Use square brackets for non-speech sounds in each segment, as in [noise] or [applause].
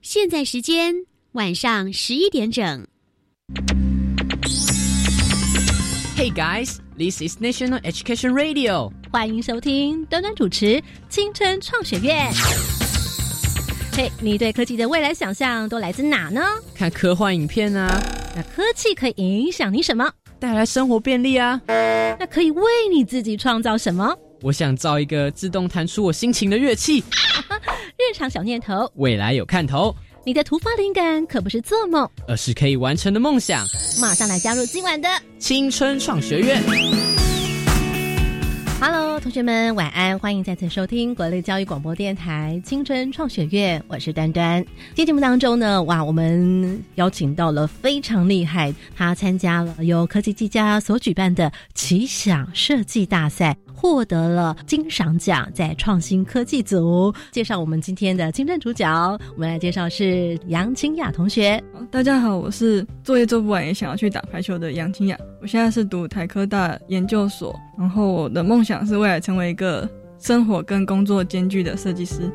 现在时间晚上十一点整。Hey guys, this is National Education Radio。欢迎收听端端主持《青春创学院》。嘿，你对科技的未来想象都来自哪呢？看科幻影片啊，那科技可以影响你什么？带来生活便利啊。那可以为你自己创造什么？我想造一个自动弹出我心情的乐器。日常小念头，未来有看头。你的突发灵感可不是做梦，而是可以完成的梦想。马上来加入今晚的青春创学院。Hello，同学们晚安，欢迎再次收听国立教育广播电台青春创学院，我是端端。今天节目当中呢，哇，我们邀请到了非常厉害，他参加了由科技技家所举办的奇想设计大赛。获得了金赏奖，在创新科技组。介绍我们今天的金正主角，我们来介绍是杨清雅同学。大家好，我是作业做不完也想要去打排球的杨清雅。我现在是读台科大研究所，然后我的梦想是未来成为一个生活跟工作兼具的设计师。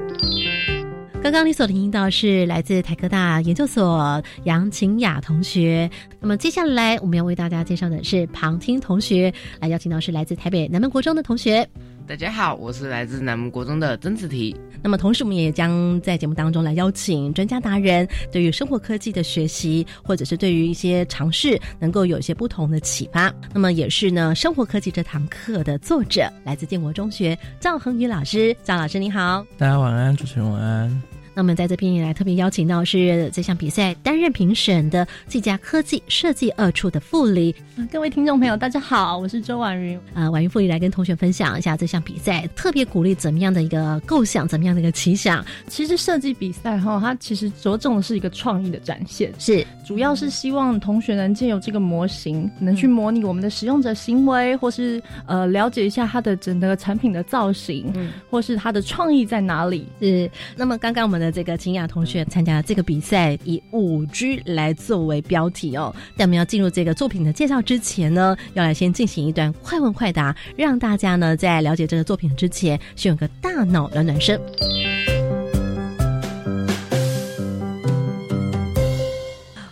刚刚你所听到是来自台科大研究所杨晴雅同学。那么接下来我们要为大家介绍的是旁听同学，来邀请到是来自台北南门国中的同学。大家好，我是来自南门国中的曾子提。那么同时我们也将在节目当中来邀请专家达人，对于生活科技的学习，或者是对于一些尝试，能够有一些不同的启发。那么也是呢，生活科技这堂课的作者，来自建国中学赵恒宇老师。赵老师你好，大家晚安，主持人晚安。那么在这边也来特别邀请到是这项比赛担任评审的技嘉科技设计二处的副理、嗯，各位听众朋友，大家好，我是周婉云。啊、呃，婉云副理来跟同学分享一下这项比赛，特别鼓励怎么样的一个构想，怎么样的一个奇想。其实设计比赛哈，它其实着重的是一个创意的展现，是主要是希望同学能借由这个模型，能去模拟我们的使用者行为，或是呃了解一下它的整个产品的造型，嗯，或是它的创意在哪里。是。那么刚刚我们的这个秦雅同学参加这个比赛，以五 G 来作为标题哦。但我们要进入这个作品的介绍之前呢，要来先进行一段快问快答，让大家呢在了解这个作品之前，先有个大脑暖暖身。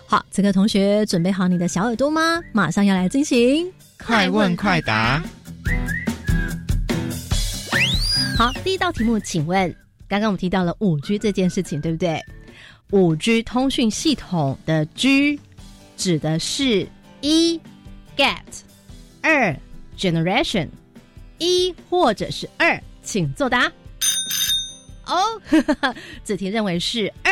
好，这个同学准备好你的小耳朵吗？马上要来进行快问快答。好，第一道题目，请问。刚刚我们提到了五 G 这件事情，对不对？五 G 通讯系统的 G 指的是一 get，二 generation，一或者是二，请作答。哦，[laughs] 子婷认为是二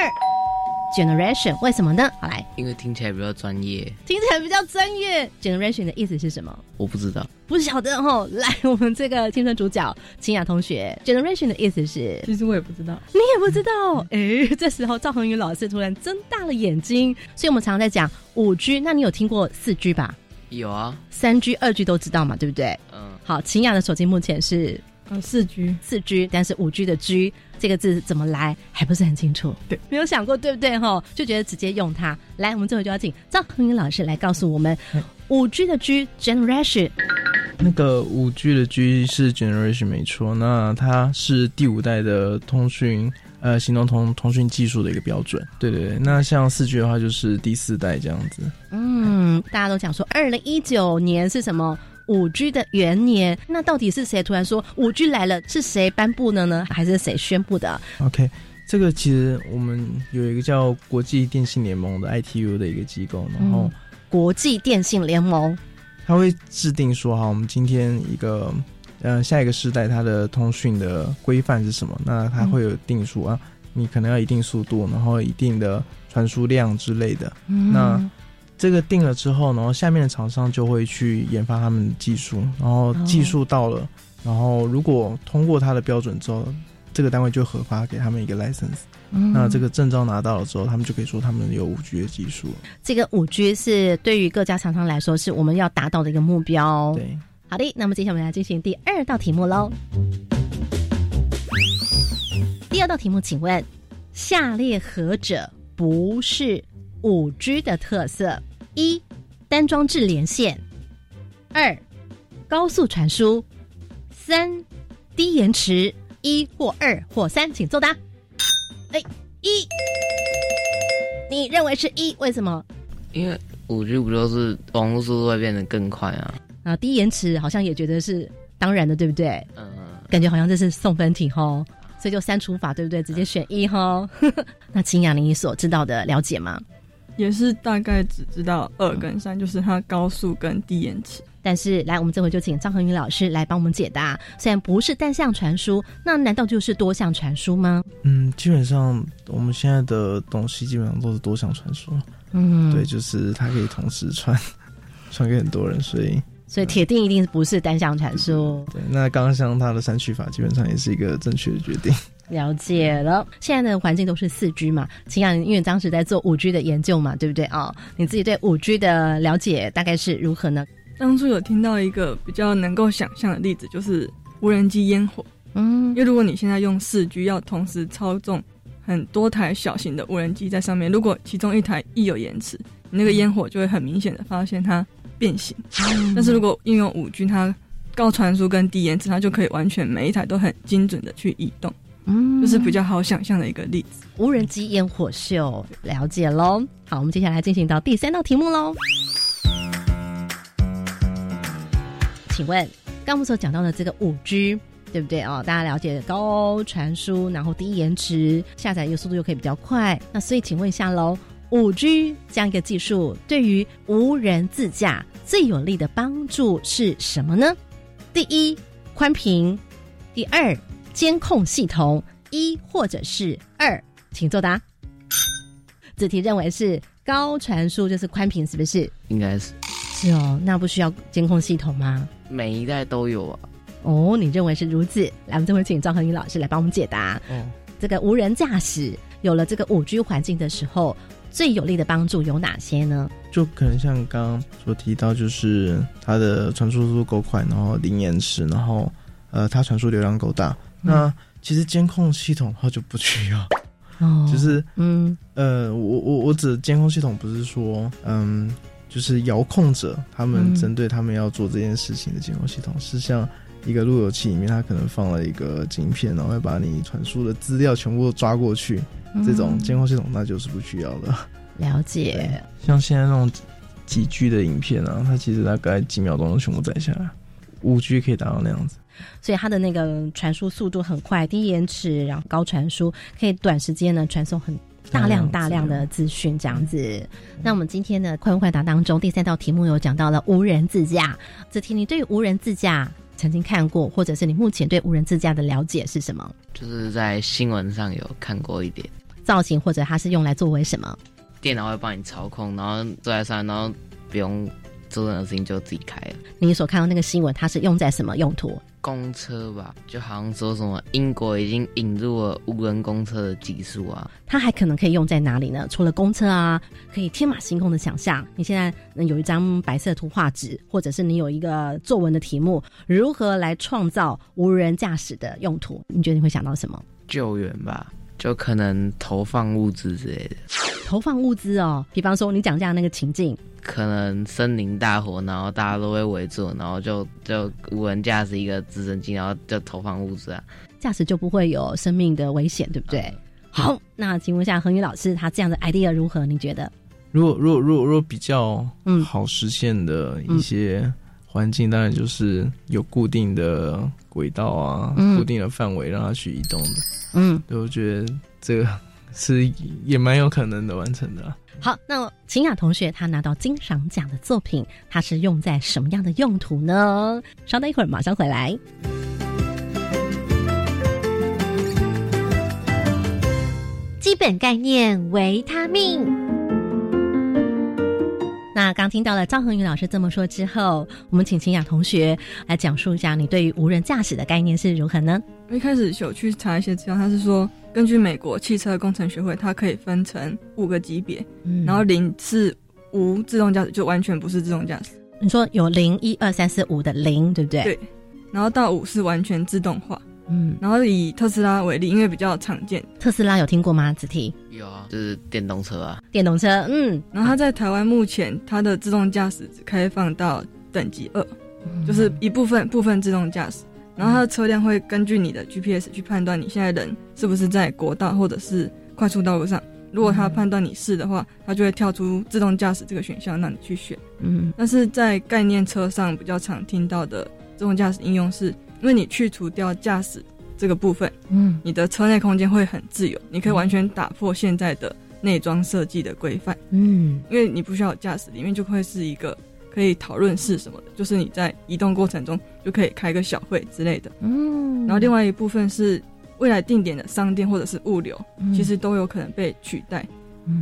generation，为什么呢？好来，因为听起来比较专业，听起来比较专业。generation 的意思是什么？我不知道。不晓得哦，[laughs] 来，我们这个青春主角清雅同学，generation 的意思是，其实我也不知道，你也不知道，哎，这时候赵恒宇老师突然睁大了眼睛，所以我们常常在讲五 G，那你有听过四 G 吧？有啊，三 G、二 G 都知道嘛，对不对？嗯，好，秦雅的手机目前是呃四 G，四 G，但是五 G 的 G 这个字怎么来还不是很清楚，对，没有想过，对不对？哈，就觉得直接用它。来，我们最后就要请赵恒宇老师来告诉我们五 G 的 G generation。那个五 G 的 G 是 generation 没错，那它是第五代的通讯呃行动通通讯技术的一个标准。对对对，那像四 G 的话就是第四代这样子。嗯，大家都讲说二零一九年是什么五 G 的元年，那到底是谁突然说五 G 来了？是谁颁布的呢？还是谁宣布的？OK，这个其实我们有一个叫国际电信联盟的 ITU 的一个机构，然后、嗯、国际电信联盟。它会制定说，哈，我们今天一个，呃，下一个时代它的通讯的规范是什么？那它会有定数啊，你可能要一定速度，然后一定的传输量之类的。嗯、那这个定了之后，然后下面的厂商就会去研发他们的技术，然后技术到了，哦、然后如果通过它的标准之后，这个单位就核发给他们一个 license。嗯、那这个证照拿到了之后，他们就可以说他们有五 G 的技术。这个五 G 是对于各家厂商来说，是我们要达到的一个目标。对，好的，那么接下来我们来进行第二道题目喽。第二道题目，请问下列何者不是五 G 的特色？一、单装置连线；二、高速传输；三、低延迟；一或二或三，请作答。哎，一，你认为是一？为什么？因为五 G 不就是网络速度会变得更快啊？啊，低延迟好像也觉得是当然的，对不对？嗯，感觉好像这是送分题哈，所以就删除法，对不对？直接选一哈。[laughs] 那秦雅，你所知道的了解吗？也是大概只知道二跟三，就是它高速跟低延迟。但是来，我们这回就请张恒宇老师来帮我们解答。虽然不是单向传输，那难道就是多项传输吗？嗯，基本上我们现在的东西基本上都是多项传输。嗯，对，就是它可以同时传 [laughs] 传给很多人，所以所以铁定一定不是单向传输。对，那刚刚像它的三区法，基本上也是一个正确的决定。了解了，现在的环境都是四 G 嘛？秦阳，因为当时在做五 G 的研究嘛，对不对啊？你自己对五 G 的了解大概是如何呢？当初有听到一个比较能够想象的例子，就是无人机烟火。嗯，因为如果你现在用四 G，要同时操纵很多台小型的无人机在上面，如果其中一台一有延迟，你那个烟火就会很明显的发现它变形。但是如果应用五 G，它高传输跟低延迟，它就可以完全每一台都很精准的去移动。嗯，就是比较好想象的一个例子。无人机烟火秀，了解喽。好，我们接下来进行到第三道题目喽。请问，刚我们所讲到的这个五 G，对不对哦？大家了解高传输，然后低延迟，下载又速度又可以比较快。那所以，请问一下喽，五 G 这样一个技术对于无人自驾最有利的帮助是什么呢？第一，宽屏；第二。监控系统一或者是二，请作答。子题认为是高传输就是宽屏，是不是？应该是。是哦，那不需要监控系统吗？每一代都有啊。哦，你认为是如此？来，我们这回请张恒宇老师来帮我们解答。哦，这个无人驾驶有了这个五 G 环境的时候，最有力的帮助有哪些呢？就可能像刚刚所提到，就是它的传输速度够快，然后零延迟，然后呃，它传输流量够大。那其实监控系统它就不需要，[laughs] 哦，就是嗯。呃，我我我指监控系统不是说嗯，就是遥控者他们针对他们要做这件事情的监控系统，是像一个路由器里面，它可能放了一个晶片，然后会把你传输的资料全部都抓过去，这种监控系统那就是不需要的。[laughs] 了解，像现在那种几 G 的影片啊，它其实大概几秒钟就全部载下来，五 G 可以达到那样子。所以它的那个传输速度很快，低延迟，然后高传输，可以短时间呢传送很大量大量的资讯，这样子。那我们今天的快问快答当中，第三道题目有讲到了无人自驾。子婷，你对于无人自驾曾经看过，或者是你目前对无人自驾的了解是什么？就是在新闻上有看过一点造型，或者它是用来作为什么？电脑会帮你操控，然后坐在上，然后不用做任何事情就自己开了。你所看到那个新闻，它是用在什么用途？公车吧，就好像说什么英国已经引入了无人公车的技术啊。它还可能可以用在哪里呢？除了公车啊，可以天马行空的想象。你现在有一张白色图画纸，或者是你有一个作文的题目，如何来创造无人驾驶的用途？你觉得你会想到什么？救援吧，就可能投放物资之类的。投放物资哦，比方说你讲这样那个情境。可能森林大火，然后大家都会围住，然后就就无人驾驶一个直升机，然后就投放物资啊，驾驶就不会有生命的危险，对不对？好，那请问一下恒宇老师，他这样的 idea 如何？你觉得？如果如果如果如果比较嗯好实现的一些环境，当然就是有固定的轨道啊，固定的范围让它去移动的。嗯，对，我觉得这个是也蛮有可能的完成的。好，那秦雅同学他拿到金赏奖的作品，他是用在什么样的用途呢？稍等一会儿，马上回来。基本概念：维他命。那刚听到了赵恒宇老师这么说之后，我们请秦雅同学来讲述一下你对于无人驾驶的概念是如何呢？一开始有去查一些资料，他是说。根据美国汽车工程学会，它可以分成五个级别，然后零是无自动驾驶，就完全不是自动驾驶。你说有零一二三四五的零，对不对？对。然后到五是完全自动化。嗯。然后以特斯拉为例，因为比较常见。特斯拉有听过吗？子提有啊，就是电动车啊。电动车，嗯。然后它在台湾目前它的自动驾驶只开放到等级二，就是一部分部分自动驾驶。然后它的车辆会根据你的 GPS 去判断你现在人是不是在国道或者是快速道路上。如果它判断你是的话，它就会跳出自动驾驶这个选项让你去选。嗯，但是在概念车上比较常听到的自动驾驶应用，是因为你去除掉驾驶这个部分，嗯，你的车内空间会很自由，你可以完全打破现在的内装设计的规范。嗯，因为你不需要驾驶，里面就会是一个可以讨论是什么的，就是你在移动过程中就可以开个小会之类的。嗯，然后另外一部分是。未来定点的商店或者是物流，其实都有可能被取代。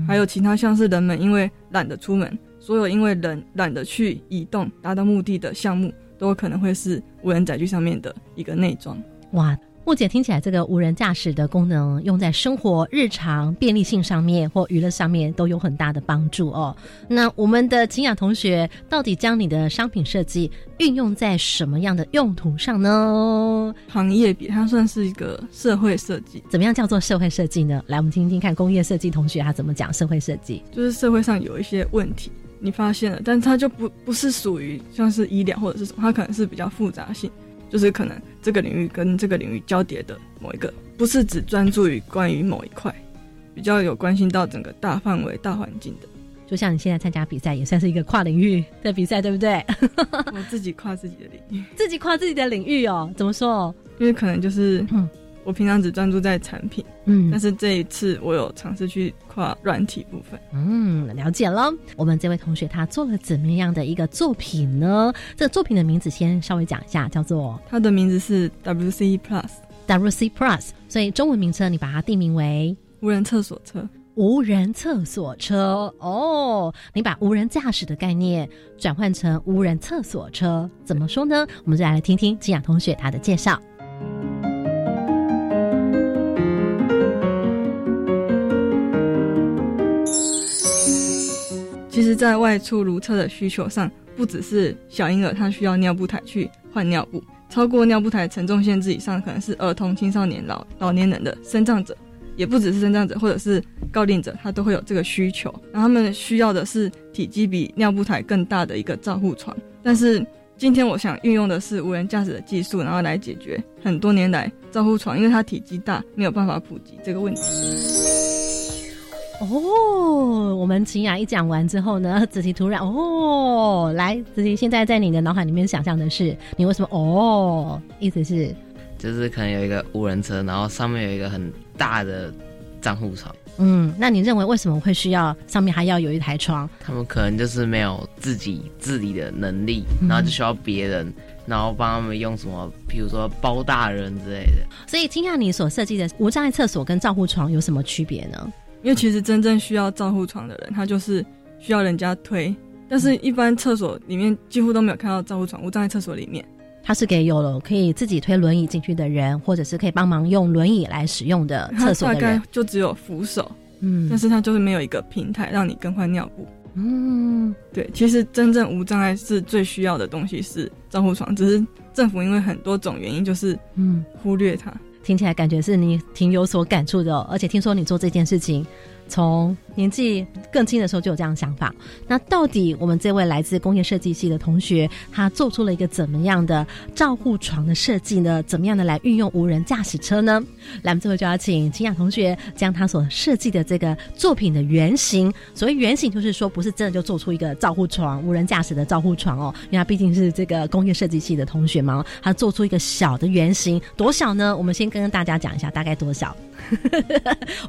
还有其他像是人们因为懒得出门，所有因为人懒得去移动达到目的的项目，都可能会是无人载具上面的一个内装。哇！目前听起来，这个无人驾驶的功能用在生活日常便利性上面或娱乐上面都有很大的帮助哦。那我们的秦雅同学到底将你的商品设计运用在什么样的用途上呢？行业比它算是一个社会设计，怎么样叫做社会设计呢？来，我们听听看工业设计同学他怎么讲社会设计。就是社会上有一些问题，你发现了，但它就不不是属于像是医疗或者是什么，它可能是比较复杂性。就是可能这个领域跟这个领域交叠的某一个，不是只专注于关于某一块，比较有关心到整个大范围、大环境的。就像你现在参加比赛，也算是一个跨领域的比赛，对不对？[laughs] 我自己跨自己的领域，[laughs] 自己跨自己的领域哦。怎么说？因为可能就是。我平常只专注在产品，嗯，但是这一次我有尝试去跨软体部分，嗯，了解了。我们这位同学他做了怎么样的一个作品呢？这个作品的名字先稍微讲一下，叫做它的名字是 WC Plus，WC Plus，所以中文名称你把它定名为无人厕所车，无人厕所车哦，你把无人驾驶的概念转换成无人厕所车，怎么说呢？我们就来听听金雅同学他的介绍。其实，在外出如厕的需求上，不只是小婴儿他需要尿布台去换尿布，超过尿布台承重限制以上，可能是儿童、青少年、老老年人的身障者，也不只是身障者，或者是高龄者，他都会有这个需求。然后他们需要的是体积比尿布台更大的一个照护床。但是今天我想运用的是无人驾驶的技术，然后来解决很多年来照护床因为它体积大没有办法普及这个问题。哦，我们秦雅一讲完之后呢，[laughs] 子琪突然哦，来，子琪现在在你的脑海里面想象的是，你为什么哦？意思是，就是可能有一个无人车，然后上面有一个很大的账户床。嗯，那你认为为什么会需要上面还要有一台窗？他们可能就是没有自己自理的能力，然后就需要别人，然后帮他们用什么，比如说包大人之类的。所以，听下你所设计的无障碍厕所跟照护床有什么区别呢？因为其实真正需要照护床的人，他就是需要人家推，但是一般厕所里面几乎都没有看到照护床。我站在厕所里面，它是给有了可以自己推轮椅进去的人，或者是可以帮忙用轮椅来使用的厕所的人。就只有扶手，嗯，但是它就是没有一个平台让你更换尿布。嗯，对，其实真正无障碍是最需要的东西是照护床，只是政府因为很多种原因，就是嗯忽略它。听起来感觉是你挺有所感触的，而且听说你做这件事情。从年纪更轻的时候就有这样想法，那到底我们这位来自工业设计系的同学，他做出了一个怎么样的照护床的设计呢？怎么样的来运用无人驾驶车呢？来，我们最后就要请清雅同学将他所设计的这个作品的原型，所谓原型就是说不是真的就做出一个照护床，无人驾驶的照护床哦，因为他毕竟是这个工业设计系的同学嘛，他做出一个小的原型，多小呢？我们先跟大家讲一下大概多小。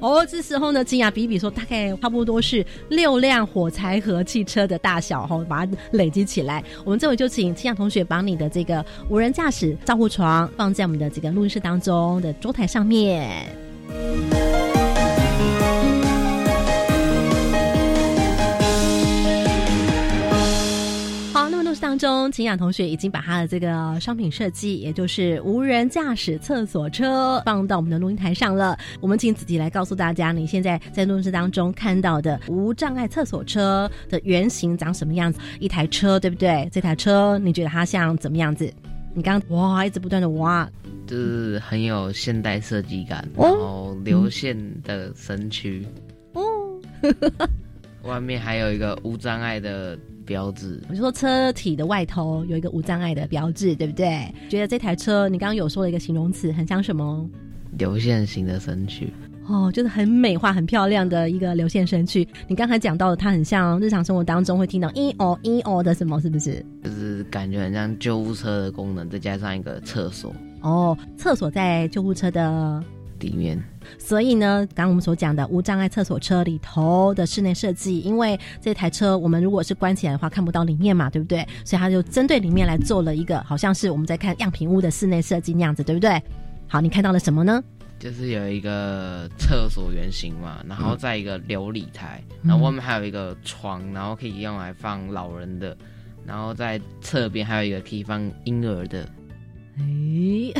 哦，这时候呢，金雅比比说，大概差不多是六辆火柴盒汽车的大小，哈，把它累积起来。我们这会就请气象同学把你的这个无人驾驶照护床放在我们的这个录音室当中的桌台上面。当中，秦雅同学已经把他的这个商品设计，也就是无人驾驶厕所车，放到我们的录音台上了。我们请子迪来告诉大家，你现在在录音室当中看到的无障碍厕所车的原型长什么样子？一台车，对不对？这台车你觉得它像怎么样子？你刚哇，一直不断的哇，就是很有现代设计感，然后流线的身躯哦，外面还有一个无障碍的。标志。我就说车体的外头有一个无障碍的标志，对不对？觉得这台车，你刚刚有说了一个形容词，很像什么？流线型的身躯。哦，就是很美化、很漂亮的一个流线身躯。你刚才讲到的，它很像日常生活当中会听到“咦哦咦哦”的什么，是不是？就是感觉很像救护车的功能，再加上一个厕所。哦，厕所在救护车的里面。所以呢，刚刚我们所讲的无障碍厕所车里头的室内设计，因为这台车我们如果是关起来的话，看不到里面嘛，对不对？所以它就针对里面来做了一个，好像是我们在看样品屋的室内设计那样子，对不对？好，你看到了什么呢？就是有一个厕所原型嘛，然后在一个琉璃台，然后外面还有一个床，然后可以用来放老人的，然后在侧边还有一个可以放婴儿的。哎，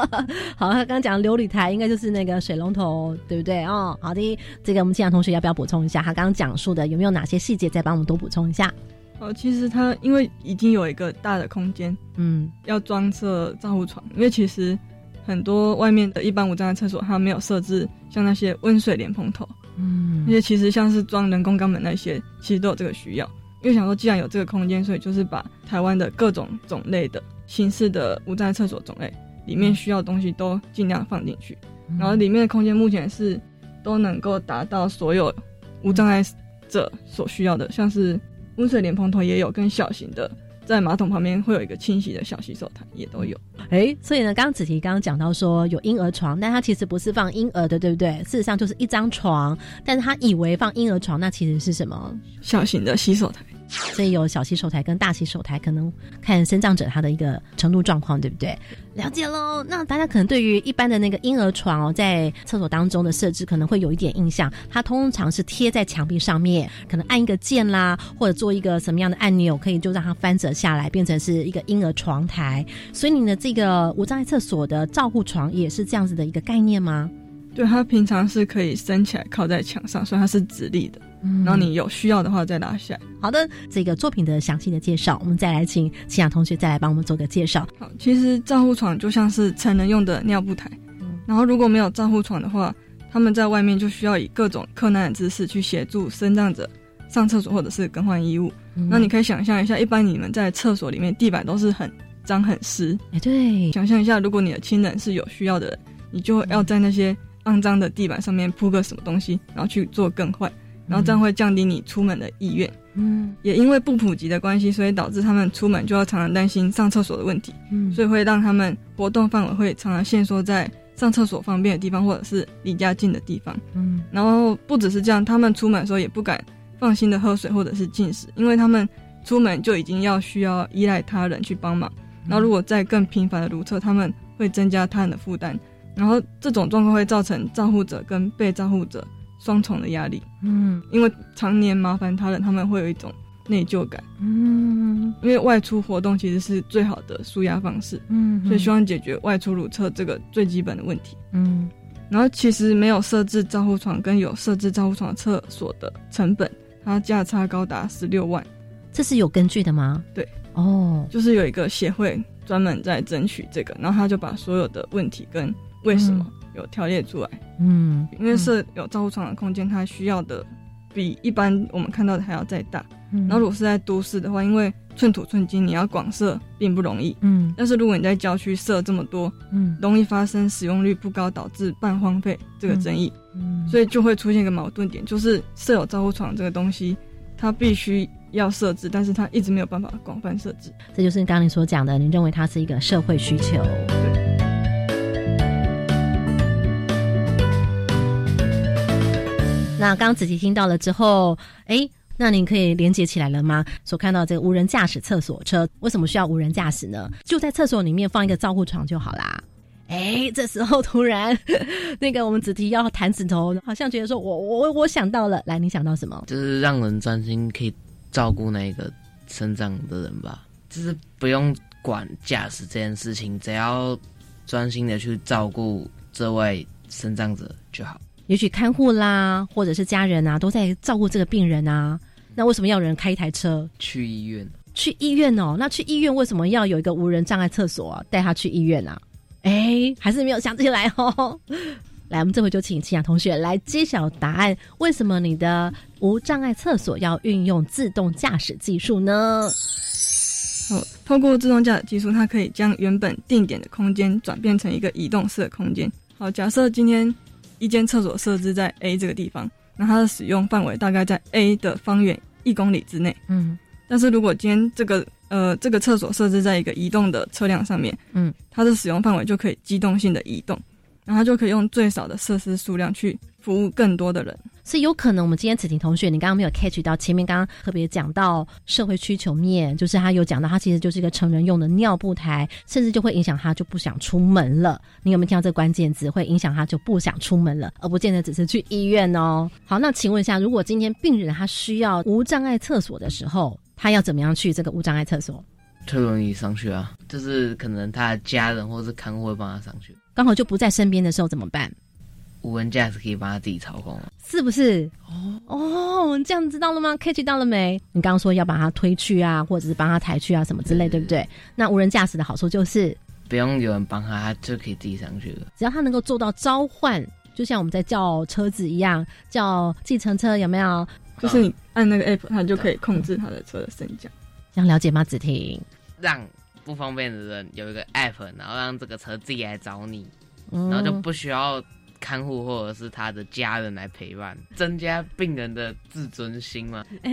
[laughs] 好，他刚刚讲琉璃台应该就是那个水龙头，对不对？哦，好的，这个我们现场同学要不要补充一下？他刚刚讲述的有没有哪些细节？再帮我们多补充一下。哦，其实他因为已经有一个大的空间，嗯，要装设照护床，因为其实。很多外面的一般无障碍厕所，它没有设置像那些温水莲蓬头，嗯，而且其实像是装人工肛门那些，其实都有这个需要。因为想说，既然有这个空间，所以就是把台湾的各种种类的形式的无障碍厕所种类里面需要的东西都尽量放进去。然后里面的空间目前是都能够达到所有无障碍者所需要的，像是温水莲蓬头也有，跟小型的。在马桶旁边会有一个清洗的小洗手台，也都有。哎，所以呢，刚刚子琪刚刚讲到说有婴儿床，但它其实不是放婴儿的，对不对？事实上就是一张床，但是他以为放婴儿床，那其实是什么？小型的洗手台。所以有小洗手台跟大洗手台，可能看生长者他的一个程度状况，对不对？了解喽。那大家可能对于一般的那个婴儿床哦，在厕所当中的设置，可能会有一点印象。它通常是贴在墙壁上面，可能按一个键啦，或者做一个什么样的按钮，可以就让它翻折下来，变成是一个婴儿床台。所以你的这个无障碍厕所的照护床也是这样子的一个概念吗？对，它平常是可以升起来靠在墙上，所以它是直立的。然后你有需要的话再拿下来。好的，这个作品的详细的介绍，我们再来请齐雅同学再来帮我们做个介绍。好，其实照护床就像是成人用的尿布台。嗯。然后如果没有照护床的话，他们在外面就需要以各种困难的姿势去协助生长者上厕所或者是更换衣物。那你可以想象一下，一般你们在厕所里面地板都是很脏很湿。哎，对。想象一下，如果你的亲人是有需要的人，你就要在那些肮脏的地板上面铺个什么东西，然后去做更换。然后这样会降低你出门的意愿，嗯，也因为不普及的关系，所以导致他们出门就要常常担心上厕所的问题，嗯，所以会让他们活动范围会常常限缩在上厕所方便的地方或者是离家近的地方，嗯，然后不只是这样，他们出门的时候也不敢放心的喝水或者是进食，因为他们出门就已经要需要依赖他人去帮忙，然后如果再更频繁的如厕，他们会增加他人的负担，然后这种状况会造成照护者跟被照护者。双重的压力，嗯，因为常年麻烦他人，他们会有一种内疚感，嗯，因为外出活动其实是最好的舒压方式，嗯，所以希望解决外出如厕这个最基本的问题，嗯，然后其实没有设置照护床跟有设置照护床厕所的成本，它价差高达十六万，这是有根据的吗？对，哦，就是有一个协会专门在争取这个，然后他就把所有的问题跟为什么。有条列出来，嗯，因为是有照护床的空间，它需要的比一般我们看到的还要再大。然后如果是在都市的话，因为寸土寸金，你要广设并不容易，嗯。但是如果你在郊区设这么多，嗯，容易发生使用率不高导致半荒废这个争议，嗯，所以就会出现一个矛盾点，就是设有照护床这个东西，它必须要设置，但是它一直没有办法广泛设置。这就是刚刚你所讲的，你认为它是一个社会需求。那刚子琪听到了之后，哎，那您可以连接起来了吗？所看到这个无人驾驶厕所车，为什么需要无人驾驶呢？就在厕所里面放一个照护床就好啦。哎，这时候突然，[laughs] 那个我们子提要弹指头，好像觉得说我我我想到了，来，你想到什么？就是让人专心可以照顾那个身障的人吧，就是不用管驾驶这件事情，只要专心的去照顾这位身障者就好。也许看护啦，或者是家人啊，都在照顾这个病人啊。那为什么要有人开一台车去医院？去医院哦，那去医院为什么要有一个无人障碍厕所啊？带他去医院啊？哎，还是没有想起来哦。[laughs] 来，我们这回就请清雅同学来揭晓答案。为什么你的无障碍厕所要运用自动驾驶技术呢？好，透过自动驾驶技术，它可以将原本定点的空间转变成一个移动式的空间。好，假设今天一间厕所设置在 A 这个地方，那它的使用范围大概在 A 的方圆一公里之内。嗯，但是如果今天这个呃这个厕所设置在一个移动的车辆上面，嗯，它的使用范围就可以机动性的移动，然后它就可以用最少的设施数量去服务更多的人。所以有可能，我们今天子婷同学，你刚刚没有 catch 到前面刚刚特别讲到社会需求面，就是他有讲到，他其实就是一个成人用的尿布台，甚至就会影响他就不想出门了。你有没有听到这个关键字？会影响他就不想出门了，而不见得只是去医院哦。好，那请问一下，如果今天病人他需要无障碍厕所的时候，他要怎么样去这个无障碍厕所？推轮椅上去啊，就是可能他的家人或是看护会帮他上去，刚好就不在身边的时候怎么办？无人驾驶可以帮他自己操控，是不是？哦哦，这样知道了吗？catch 到了没？你刚刚说要把它推去啊，或者是帮他抬去啊，什么之类，对不对？那无人驾驶的好处就是不用有人帮他，他就可以自己上去了。只要他能够做到召唤，就像我们在叫车子一样，叫计程车，有没有？就是你按那个 app，它就可以控制他的车的升降。这样了解吗？子婷，让不方便的人有一个 app，然后让这个车自己来找你，然后就不需要。看护或者是他的家人来陪伴，增加病人的自尊心吗？哎，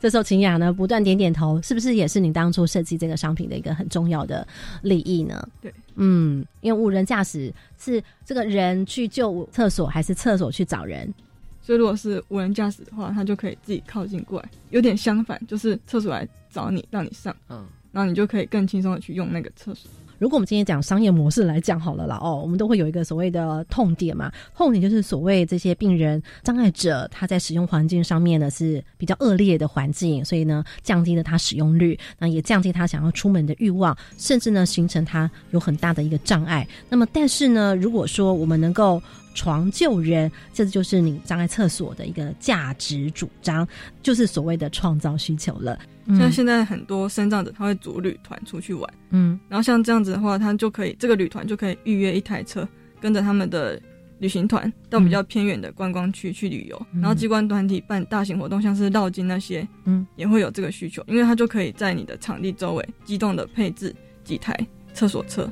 这时候秦雅呢不断点点头，是不是也是你当初设计这个商品的一个很重要的利益呢？对，嗯，因为无人驾驶是这个人去救厕所，还是厕所去找人？所以如果是无人驾驶的话，他就可以自己靠近过来，有点相反，就是厕所来找你，让你上，嗯，然后你就可以更轻松的去用那个厕所。如果我们今天讲商业模式来讲好了啦，哦，我们都会有一个所谓的痛点嘛，痛点就是所谓这些病人障碍者他在使用环境上面呢是比较恶劣的环境，所以呢降低了他使用率，那也降低他想要出门的欲望，甚至呢形成他有很大的一个障碍。那么但是呢，如果说我们能够床救人，这就是你障碍厕所的一个价值主张，就是所谓的创造需求了。像现在很多生障者，他会组旅团出去玩，嗯，然后像这样子的话，他就可以这个旅团就可以预约一台车，跟着他们的旅行团到比较偏远的观光区去旅游。然后机关团体办大型活动，像是绕境那些，嗯，也会有这个需求，因为他就可以在你的场地周围机动的配置几台厕所车。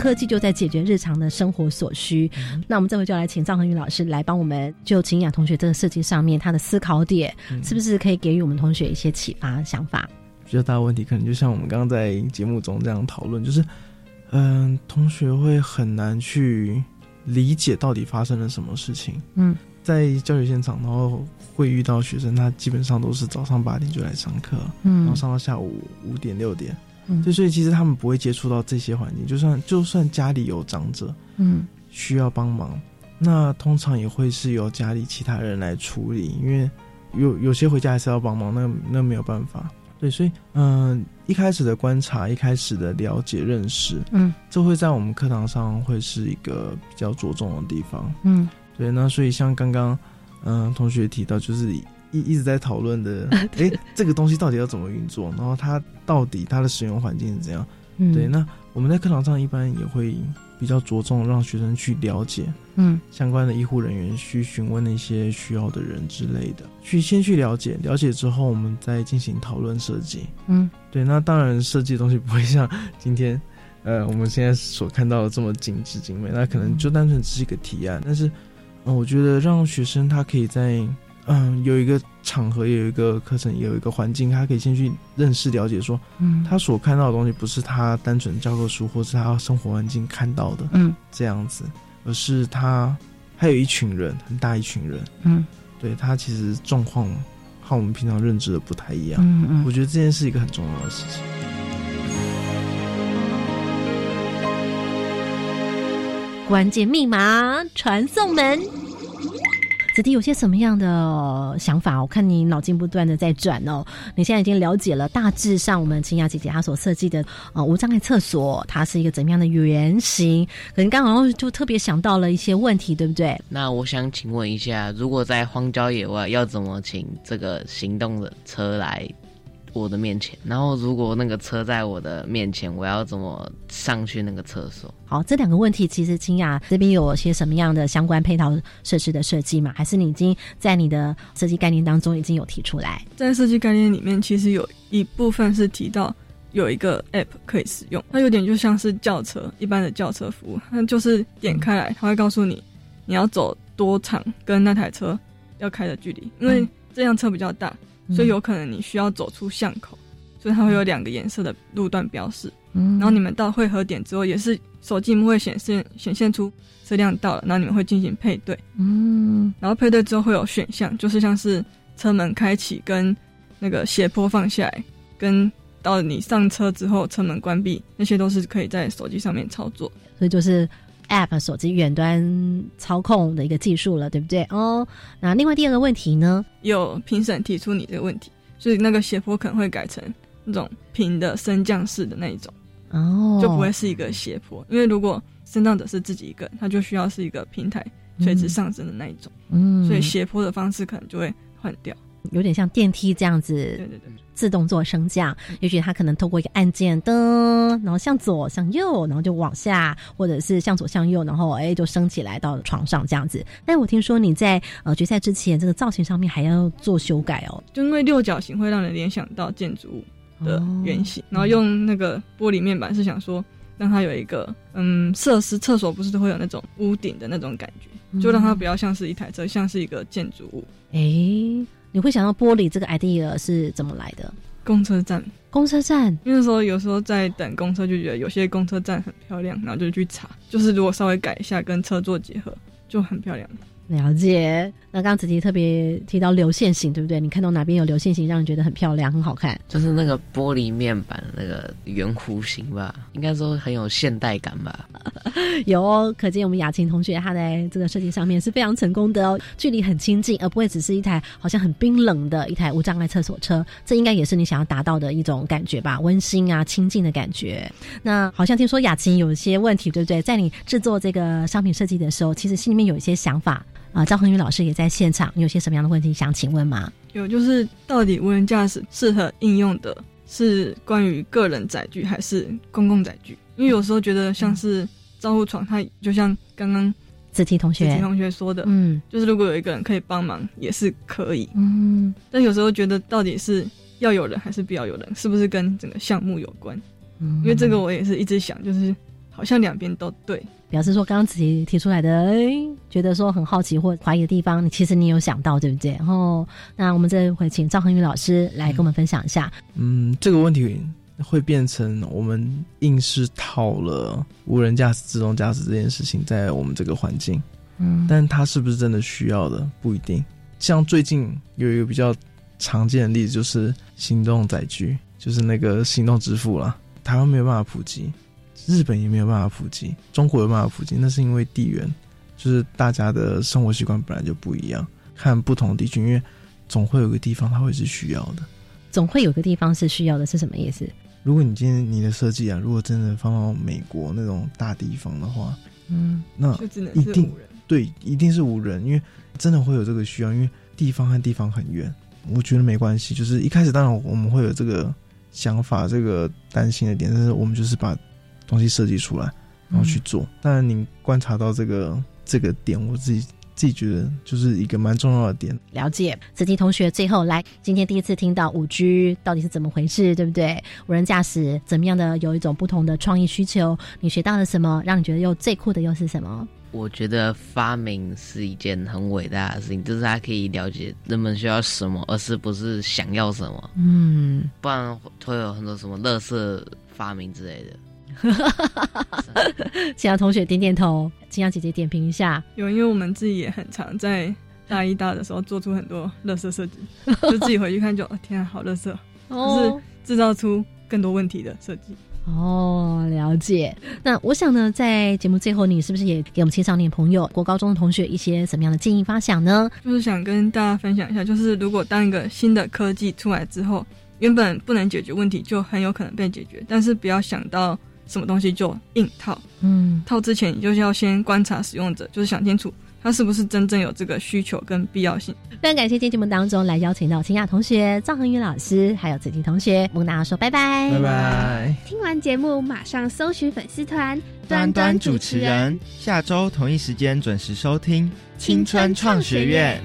科技就在解决日常的生活所需。那我们这回就来请赵恒宇老师来帮我们，就秦雅同学这个设计上面，他的思考点是不是可以给予我们同学一些启发想法？比较大的问题，可能就像我们刚刚在节目中这样讨论，就是，嗯，同学会很难去理解到底发生了什么事情。嗯，在教学现场，然后会遇到学生，他基本上都是早上八点就来上课，嗯，然后上到下午五点六点。对，所以其实他们不会接触到这些环境，就算就算家里有长者，嗯，需要帮忙，那通常也会是由家里其他人来处理，因为有有些回家还是要帮忙，那那没有办法。对，所以嗯，一开始的观察，一开始的了解认识，嗯，这会在我们课堂上会是一个比较着重的地方，嗯，对，那所以像刚刚嗯同学提到，就是。一一直在讨论的，[laughs] 哎，这个东西到底要怎么运作？然后它到底它的使用环境是怎样？对，那我们在课堂上一般也会比较着重让学生去了解，嗯，相关的医护人员去询问那些需要的人之类的，去先去了解，了解之后我们再进行讨论设计。嗯，对，那当然设计的东西不会像今天，呃，我们现在所看到的这么精致精美，那可能就单纯只是一个提案，但是，嗯，我觉得让学生他可以在。嗯，有一个场合，有一个课程，有一个环境，他可以先去认识、了解，说，嗯，他所看到的东西不是他单纯教科书或是他生活环境看到的，嗯，这样子，而是他还有一群人，很大一群人，嗯，对他其实状况和我们平常认知的不太一样，嗯嗯，我觉得这件事一个很重要的事情。关键密码传送门。子弟有些什么样的想法？我看你脑筋不断的在转哦。你现在已经了解了大致上我们清雅姐姐她所设计的呃无障碍厕所，它是一个怎么样的原型？可能刚好就特别想到了一些问题，对不对？那我想请问一下，如果在荒郊野外，要怎么请这个行动的车来我的面前，然后如果那个车在我的面前，我要怎么上去那个厕所？好，这两个问题其实清雅这边有些什么样的相关配套设施的设计吗？还是你已经在你的设计概念当中已经有提出来？在设计概念里面，其实有一部分是提到有一个 app 可以使用，它有点就像是轿车一般的轿车服务，它就是点开来，它会告诉你你要走多长跟那台车要开的距离，因为这辆车比较大。所以有可能你需要走出巷口，所以它会有两个颜色的路段标示。嗯，然后你们到汇合点之后，也是手机会显示显现出车辆到了，然后你们会进行配对。嗯，然后配对之后会有选项，就是像是车门开启跟那个斜坡放下来，跟到你上车之后车门关闭，那些都是可以在手机上面操作。所以就是 App 手机远端操控的一个技术了，对不对？哦，那另外第二个问题呢？有评审提出你这个问题，所以那个斜坡可能会改成那种平的升降式的那一种，哦，就不会是一个斜坡。因为如果升降者是自己一个人，他就需要是一个平台垂直上升的那一种，嗯，所以斜坡的方式可能就会换掉。有点像电梯这样子，对对对，自动做升降。也许它可能透过一个按键，噔，然后向左向右，然后就往下，或者是向左向右，然后哎就升起来到床上这样子。但我听说你在呃决赛之前，这个造型上面还要做修改哦，就因为六角形会让人联想到建筑物的原型，然后用那个玻璃面板是想说让它有一个嗯设施，厕所不是都会有那种屋顶的那种感觉，就让它不要像是一台车，像是一个建筑物，哎。你会想到玻璃这个 idea 是怎么来的？公车站，公车站，因为说有时候在等公车，就觉得有些公车站很漂亮，然后就去查，就是如果稍微改一下，跟车座结合，就很漂亮。了解。那刚刚子琪特别提到流线型，对不对？你看到哪边有流线型，让你觉得很漂亮、很好看？就是那个玻璃面板那个圆弧形吧，应该说很有现代感吧。[laughs] 有哦，可见我们雅琴同学他在这个设计上面是非常成功的哦。距离很亲近，而不会只是一台好像很冰冷的一台无障碍厕所车。这应该也是你想要达到的一种感觉吧？温馨啊，亲近的感觉。那好像听说雅琴有一些问题，对不对？在你制作这个商品设计的时候，其实心里面有一些想法。啊，赵恒宇老师也在现场，你有些什么样的问题想请问吗？有，就是到底无人驾驶适合应用的是关于个人载具还是公共载具？因为有时候觉得像是招呼床，它就像刚刚子琪同学子琪同学说的，嗯，就是如果有一个人可以帮忙也是可以，嗯，但有时候觉得到底是要有人还是不要有人，是不是跟整个项目有关？嗯，因为这个我也是一直想，就是好像两边都对。表示说，刚刚自己提出来的，哎，觉得说很好奇或怀疑的地方，你其实你有想到，对不对？然后，那我们这回请赵恒宇老师来跟我们分享一下。嗯，这个问题会变成我们硬是套了无人驾驶、自动驾驶这件事情在我们这个环境，嗯，但它是不是真的需要的不一定。像最近有一个比较常见的例子，就是行动载具，就是那个行动支付了，台湾没有办法普及。日本也没有办法普及，中国有办法普及，那是因为地缘，就是大家的生活习惯本来就不一样。看不同地区，因为总会有个地方它会是需要的，总会有个地方是需要的，是什么意思？如果你今天你的设计啊，如果真的放到美国那种大地方的话，嗯，那一定对，一定是无人，因为真的会有这个需要，因为地方和地方很远。我觉得没关系，就是一开始当然我们会有这个想法，这个担心的点，但是我们就是把。东西设计出来，然后去做。当然，您观察到这个这个点，我自己自己觉得就是一个蛮重要的点。了解，子琪同学，最后来，今天第一次听到五 G 到底是怎么回事，对不对？无人驾驶怎么样的有一种不同的创意需求？你学到了什么？让你觉得又最酷的又是什么？我觉得发明是一件很伟大的事情，就是它可以了解人们需要什么，而是不是想要什么。嗯，不然会有很多什么乐色发明之类的。[laughs] 其他同学点点头，青阳姐姐点评一下。有，因为我们自己也很常在大一、大的时候做出很多乐色设计，[laughs] 就自己回去看就，天啊，好乐色，就是制造出更多问题的设计。哦，了解。那我想呢，在节目最后，你是不是也给我们青少年朋友、国高中的同学一些什么样的建议发想呢？就是想跟大家分享一下，就是如果当一个新的科技出来之后，原本不能解决问题，就很有可能被解决，但是不要想到。什么东西就硬套，嗯，套之前你就是要先观察使用者，就是想清楚他是不是真正有这个需求跟必要性？非常感谢今天节目当中来邀请到清雅同学、赵恒宇老师，还有子婷同学，跟大家说拜拜，拜拜。听完节目马上搜寻粉丝团端端主持人，下周同一时间准时收听青春创学院。